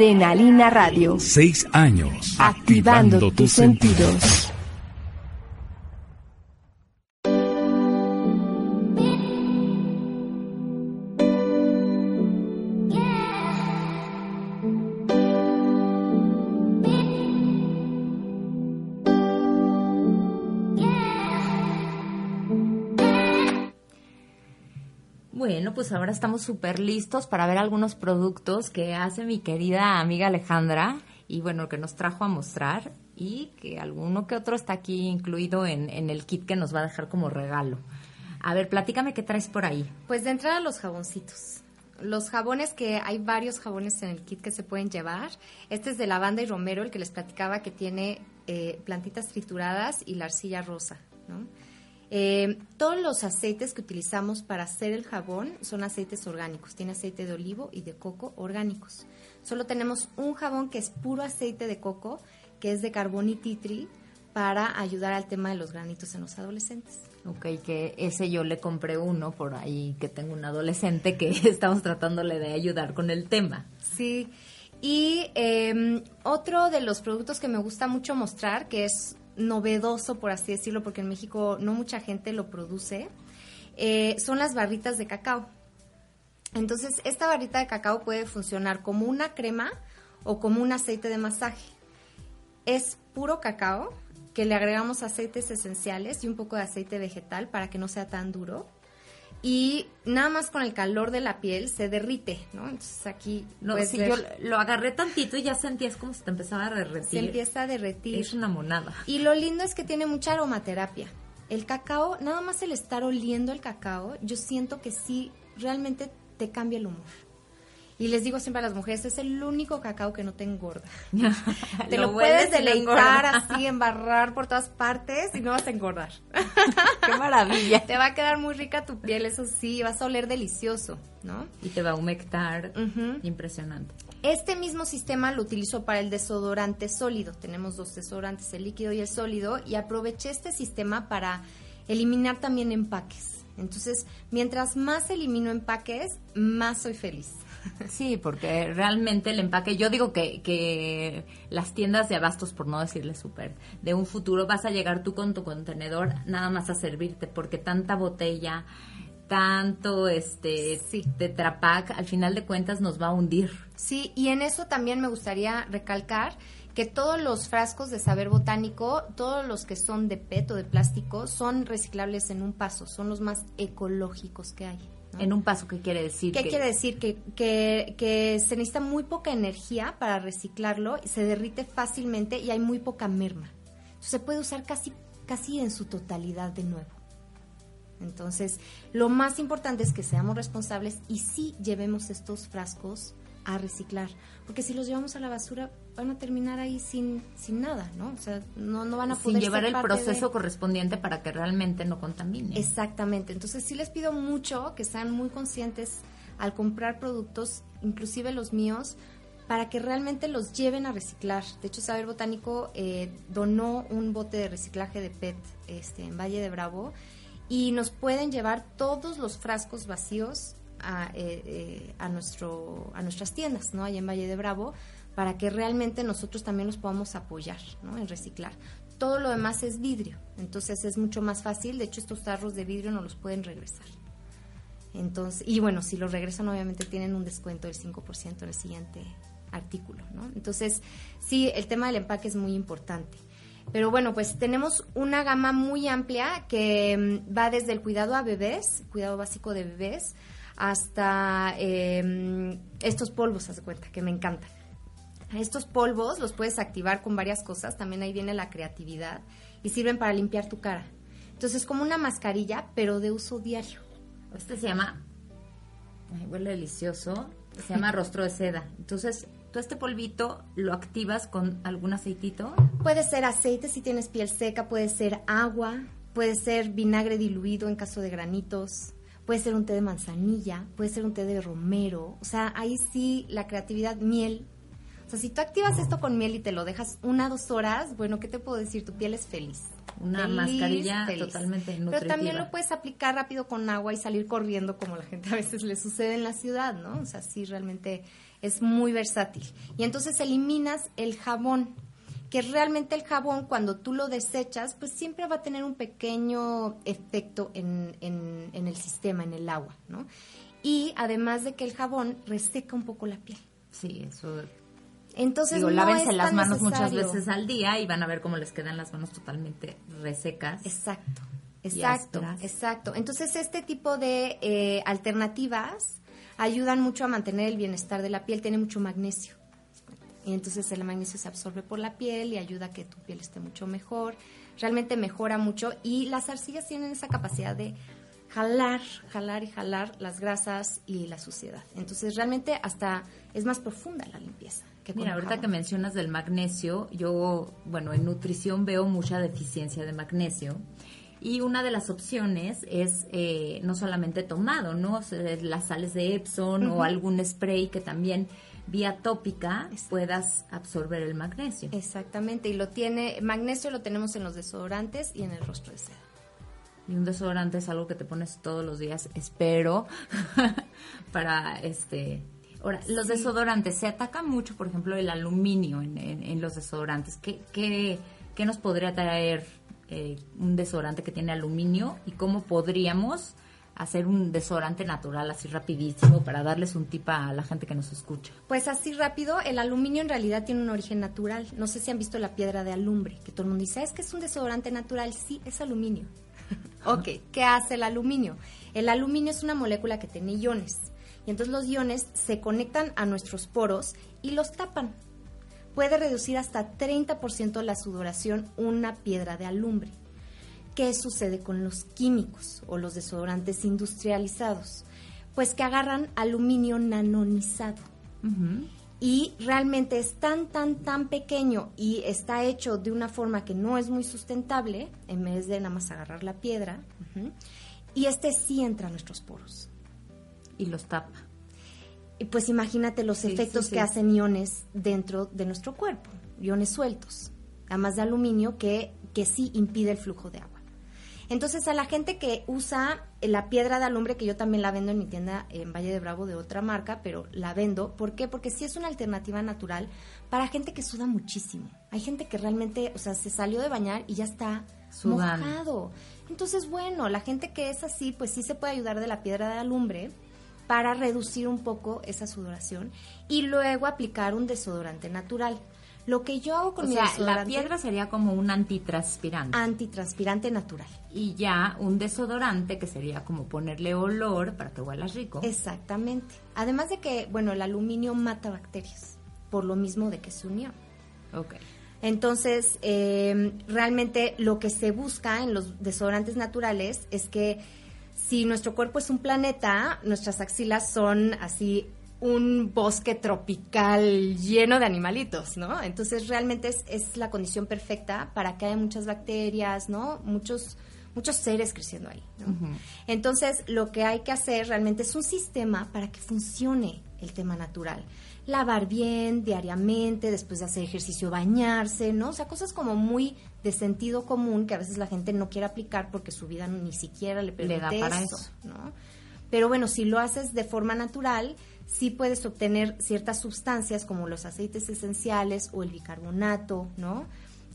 Adrenalina Radio. Seis años. Activando tus sentidos. Pues ahora estamos súper listos para ver algunos productos que hace mi querida amiga Alejandra y bueno, que nos trajo a mostrar y que alguno que otro está aquí incluido en, en el kit que nos va a dejar como regalo. A ver, platícame qué traes por ahí. Pues de entrada los jaboncitos. Los jabones que hay varios jabones en el kit que se pueden llevar. Este es de lavanda y romero, el que les platicaba que tiene eh, plantitas trituradas y la arcilla rosa. ¿no? Eh, todos los aceites que utilizamos para hacer el jabón son aceites orgánicos. Tiene aceite de olivo y de coco orgánicos. Solo tenemos un jabón que es puro aceite de coco, que es de carbón y tree, para ayudar al tema de los granitos en los adolescentes. Ok, que ese yo le compré uno por ahí, que tengo un adolescente que estamos tratándole de ayudar con el tema. Sí. Y eh, otro de los productos que me gusta mucho mostrar, que es novedoso, por así decirlo, porque en México no mucha gente lo produce, eh, son las barritas de cacao. Entonces, esta barrita de cacao puede funcionar como una crema o como un aceite de masaje. Es puro cacao que le agregamos aceites esenciales y un poco de aceite vegetal para que no sea tan duro. Y nada más con el calor de la piel se derrite, ¿no? Entonces aquí No, sí, ver, yo lo agarré tantito y ya sentías como si te empezaba a derretir. se empieza a derretir. Es una monada. Y lo lindo es que tiene mucha aromaterapia. El cacao, nada más el estar oliendo el cacao, yo siento que sí, realmente te cambia el humor. Y les digo siempre a las mujeres, es el único cacao que no te engorda. te lo, puedes deleitar así, embarrar por todas partes y no vas a engordar. Qué maravilla. te va a quedar muy rica tu piel, eso sí, vas a oler delicioso, ¿no? Y te va a humectar. Impresionante. Este mismo sistema lo utilizo para el desodorante sólido. Tenemos dos desodorantes, el líquido y el sólido, y aproveché este sistema para eliminar también empaques. Entonces, mientras más elimino empaques, más soy feliz. Sí, porque realmente el empaque, yo digo que, que las tiendas de abastos, por no decirle súper, de un futuro vas a llegar tú con tu contenedor nada más a servirte, porque tanta botella, tanto este Sí. Tetra Pak, al final de cuentas nos va a hundir. Sí, y en eso también me gustaría recalcar que todos los frascos de saber botánico, todos los que son de PET o de plástico, son reciclables en un paso, son los más ecológicos que hay. ¿No? En un paso, ¿qué quiere decir? ¿Qué Que- quiere decir? Que, que, que se necesita muy poca energía para reciclarlo, se derrite fácilmente y hay muy poca merma. Entonces, se puede usar casi, casi en su totalidad de nuevo. Entonces, lo más importante es que seamos responsables y sí llevemos estos frascos a reciclar, porque si los llevamos a la basura van a terminar ahí sin, sin nada, ¿no? O sea, no, no van a Sin poder llevar ser el de- proceso correspondiente para que realmente no contamine. Exactamente. Entonces sí les pido mucho que sean muy conscientes al comprar productos, inclusive los míos, para que realmente los lleven a reciclar. De hecho, Saber Botánico eh, donó un bote de reciclaje de PET este, en Valle de Bravo y nos pueden llevar todos los frascos vacíos a, eh, eh, a, nuestro, a nuestras tiendas, ¿no? Allá en Valle de Bravo, para que realmente nosotros también los podamos apoyar, ¿no? En reciclar. Todo lo demás es vidrio, entonces es mucho más fácil. De hecho, estos tarros de vidrio no los pueden regresar. Entonces, y bueno, si los regresan, obviamente tienen un descuento del 5% en el siguiente artículo, ¿no? Entonces, sí, el tema del empaque es muy importante. Pero bueno, pues tenemos una gama muy amplia que mm, va desde el cuidado a bebés, cuidado básico de bebés, hasta eh, estos polvos, haz de cuenta, que me encantan. Estos polvos los puedes activar con varias cosas, también ahí viene la creatividad, y sirven para limpiar tu cara. Entonces, como una mascarilla, pero de uso diario. Este se llama, ay, huele delicioso, se llama rostro de seda. Entonces, tú este polvito lo activas con algún aceitito. Puede ser aceite si tienes piel seca, puede ser agua, puede ser vinagre diluido en caso de granitos, puede ser un té de manzanilla, puede ser un té de romero. O sea, ahí sí la creatividad, miel. O sea, si tú activas esto con miel y te lo dejas una dos horas, bueno, ¿qué te puedo decir? Tu piel es feliz. Una Feliz, mascarilla feliz. totalmente Pero nutritiva. también lo puedes aplicar rápido con agua y salir corriendo como la gente a veces le sucede en la ciudad, ¿no? O sea, sí, realmente es muy versátil. Y entonces eliminas el jabón, que realmente el jabón cuando tú lo desechas, pues siempre va a tener un pequeño efecto en, en- en el sistema, en el agua, ¿no? Y además de que el jabón reseca un poco la piel. Sí, eso. Entonces, Digo, no lávense las manos muchas veces al día y van a ver cómo les quedan las manos totalmente resecas. Exacto, exacto, exacto. Entonces, este tipo de eh, alternativas ayudan mucho a mantener el bienestar de la piel, tiene mucho magnesio. Y entonces el magnesio se absorbe por la piel y ayuda a que tu piel esté mucho mejor. Realmente mejora mucho y las arcillas tienen esa capacidad de jalar, jalar y jalar las grasas y la suciedad. Entonces realmente hasta es más profunda la limpieza. Que Mira, ahorita que mencionas del magnesio, yo, bueno, en nutrición veo mucha deficiencia de magnesio. Y una de las opciones es eh, no solamente tomado, ¿no? O sea, las sales de Epsom o algún spray que también vía tópica puedas absorber el magnesio. Exactamente, y lo tiene, magnesio lo tenemos en los desodorantes y en el rostro de seda. Y un desodorante es algo que te pones todos los días, espero, para este... Ahora, los desodorantes, se ataca mucho, por ejemplo, el aluminio en, en- en los desodorantes. ¿Qué, qué, qué nos podría traer eh, un desodorante que tiene aluminio y cómo podríamos hacer un desodorante natural así rapidísimo para darles un tip a la gente que nos escucha? Pues así rápido, el aluminio en realidad tiene un origen natural. No sé si han visto la piedra de alumbre, que todo el mundo dice, "Ah, es que es un desodorante natural. Sí, es aluminio. ok, ¿qué hace el aluminio? El aluminio es una molécula que tiene iones. Y entonces los iones se conectan a nuestros poros y los tapan. Puede reducir hasta 30% la sudoración una piedra de alumbre. ¿Qué sucede con los químicos o los desodorantes industrializados? Pues que agarran aluminio nanonizado y realmente es tan, tan, tan pequeño y está hecho de una forma que no es muy sustentable, en vez de nada más agarrar la piedra, y este sí entra a nuestros poros. Y los tapa. Y pues imagínate los Sí, efectos sí, sí. que hacen iones dentro de nuestro cuerpo, iones sueltos, además de aluminio que, que sí impide el flujo de agua. Entonces a la gente que usa la piedra de alumbre, que yo también la vendo en mi tienda en Valle de Bravo de otra marca, pero la vendo, ¿por qué? Porque sí es una alternativa natural para gente que suda muchísimo. Hay gente que realmente, o sea, se salió de bañar y ya está Sudando. mojado. Entonces, bueno, la gente que es así, pues sí se puede ayudar de la piedra de alumbre para reducir un poco esa sudoración y luego aplicar un desodorante natural. Lo que yo hago con O mi sea, la desodorante piedra sería como un antitranspirante. antitranspirante natural. y ya un desodorante que sería como ponerle olor para que huelas rico. Exactamente. Además de que, bueno, el aluminio mata bacterias, por lo mismo de que es unión. Ok. Entonces, eh, realmente lo que se busca en los desodorantes naturales es que si nuestro cuerpo es un planeta, nuestras axilas son así un bosque tropical lleno de animalitos, ¿no? Entonces realmente es, es la condición perfecta para que haya muchas bacterias, ¿no? Muchos muchos seres creciendo ahí. ¿no? Entonces, lo que hay que hacer realmente es un sistema para que funcione el tema natural. Lavar bien diariamente, después de hacer ejercicio, bañarse, ¿no? O sea, cosas como muy de sentido común que a veces la gente no quiere aplicar porque su vida ni siquiera le permite da para eso, eso. ¿no? Pero bueno, si lo haces de forma natural, sí puedes obtener ciertas sustancias como los aceites esenciales o el bicarbonato, ¿no?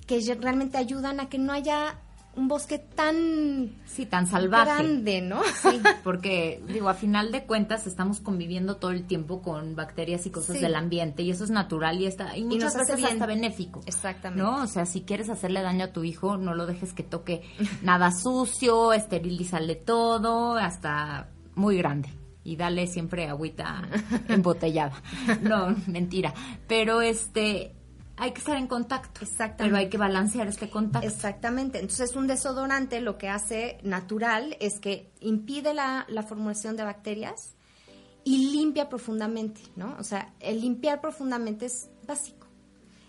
Que realmente ayudan a que no haya un bosque tan Sí, tan salvaje. grande, ¿no? Sí, porque digo, a final de cuentas estamos conviviendo todo el tiempo con bacterias y cosas Sí. del ambiente y eso es natural y está y muchas hace veces hasta benéfico. Exactamente. ¿No? O sea, si quieres hacerle daño a tu hijo, no lo dejes que toque nada sucio, esterilízale todo, hasta muy grande. Y dale siempre agüita embotellada. No, mentira. Pero este hay que estar en contacto. Exactamente. Pero hay que balancear este contacto. Exactamente. Entonces, un desodorante lo que hace natural es que impide la, la formulación de bacterias y limpia profundamente, ¿no? O sea, el limpiar profundamente es básico.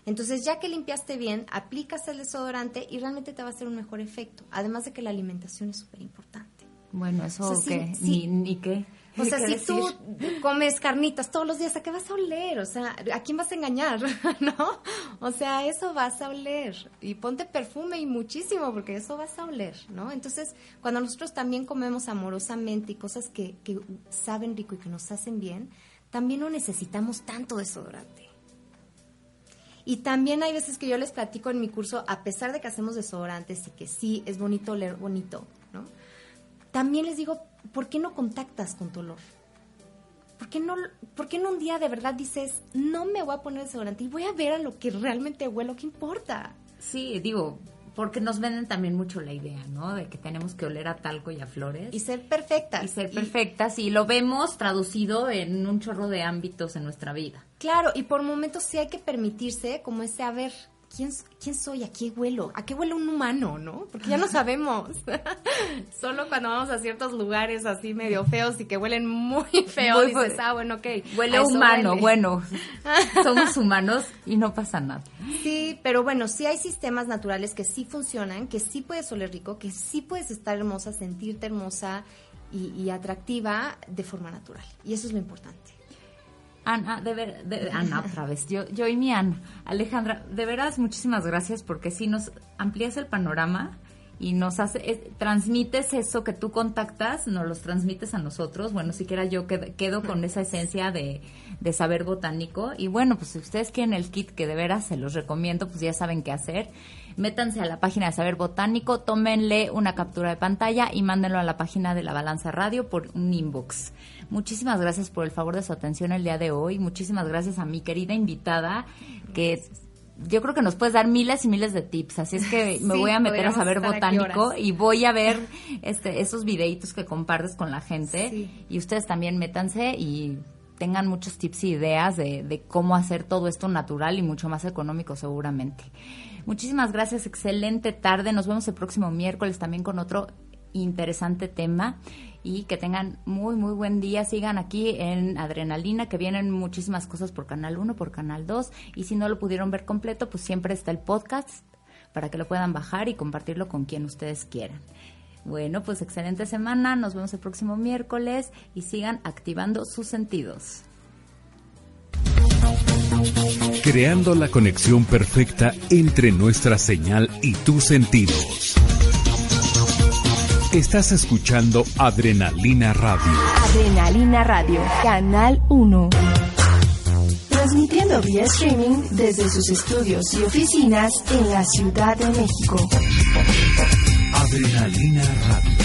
Entonces, ya que limpiaste bien, aplicas el desodorante y realmente te va a hacer un mejor efecto. Además de que la alimentación es súper importante. Bueno, eso O sea, sí, que sí. ni, ni qué. O sea, ¿Qué si tú decir? comes carnitas todos los días, ¿a qué vas a oler? O sea, ¿a quién vas a engañar? ¿No? O sea, eso vas a oler. Y ponte perfume y muchísimo, porque eso vas a oler, ¿no? Entonces, cuando nosotros también comemos amorosamente y cosas que, que saben rico y que nos hacen bien, también no necesitamos tanto desodorante. Y también hay veces que yo les platico en mi curso, a pesar de que hacemos desodorantes y que sí es bonito oler bonito, ¿no? También les digo, ¿por qué no contactas con tu olor? ¿Por qué, no, ¿Por qué no un día de verdad dices, no me voy a poner desodorante y voy a ver a lo que realmente huelo? ¿Qué importa? Sí, digo, porque nos venden también mucho la idea, ¿no? De que tenemos que oler a talco y a flores. Y ser perfectas. y ser perfectas y lo vemos traducido en un chorro de ámbitos en nuestra vida. Claro, y por momentos sí hay que permitirse como ese, a ver, ¿quién, quién soy? ¿A qué huelo? ¿A qué huele un humano, no? Porque ya no sabemos. Solo cuando vamos a ciertos lugares así medio feos y que huelen muy feo, Muy dices, ah, bueno, ok. Huele humano, huele. bueno, somos humanos y no pasa nada. Sí, pero bueno, sí hay sistemas naturales que sí funcionan, que sí puedes oler rico, que sí puedes estar hermosa, sentirte hermosa y, y atractiva de forma natural. Y eso es lo importante. Ana, de ver, de- Ana otra vez, yo, yo y mi Ana. Alejandra, de veras muchísimas gracias porque sí nos amplías el panorama y nos hace, es- transmites eso que tú contactas, nos los transmites a nosotros. Bueno, siquiera yo qued- quedo con esa esencia de, de saber botánico. Y bueno, pues si ustedes quieren el kit que de veras se los recomiendo, pues ya saben qué hacer. Métanse a la página de Saber Botánico, tómenle una captura de pantalla y mándenlo a la página de la Balanza Radio por un inbox. Muchísimas gracias por el favor de su atención el día de hoy. Muchísimas gracias a mi querida invitada que yo creo que nos puedes dar miles y miles de tips, así es que me Sí, voy a meter a saber botánico y voy a ver este esos videitos que compartes con la gente Sí. y ustedes también métanse y tengan muchos tips y ideas de, de cómo hacer todo esto natural y mucho más económico seguramente. Muchísimas gracias, excelente tarde, nos vemos el próximo miércoles también con otro interesante tema y que tengan muy muy buen día, sigan aquí en Adrenalina que vienen muchísimas cosas por Canal 1, por Canal 2 y si no lo pudieron ver completo, pues siempre está el podcast para que lo puedan bajar y compartirlo con quien ustedes quieran. Bueno, pues excelente semana, nos vemos el próximo miércoles y sigan activando sus sentidos. Creando la conexión perfecta entre nuestra señal y tus sentidos. Estás escuchando Adrenalina Radio. Adrenalina Radio, Canal 1. Transmitiendo vía streaming desde sus estudios y oficinas en la Ciudad de México. Adrenalina Radio.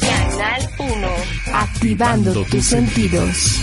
Canal 1. Activando tus sentidos.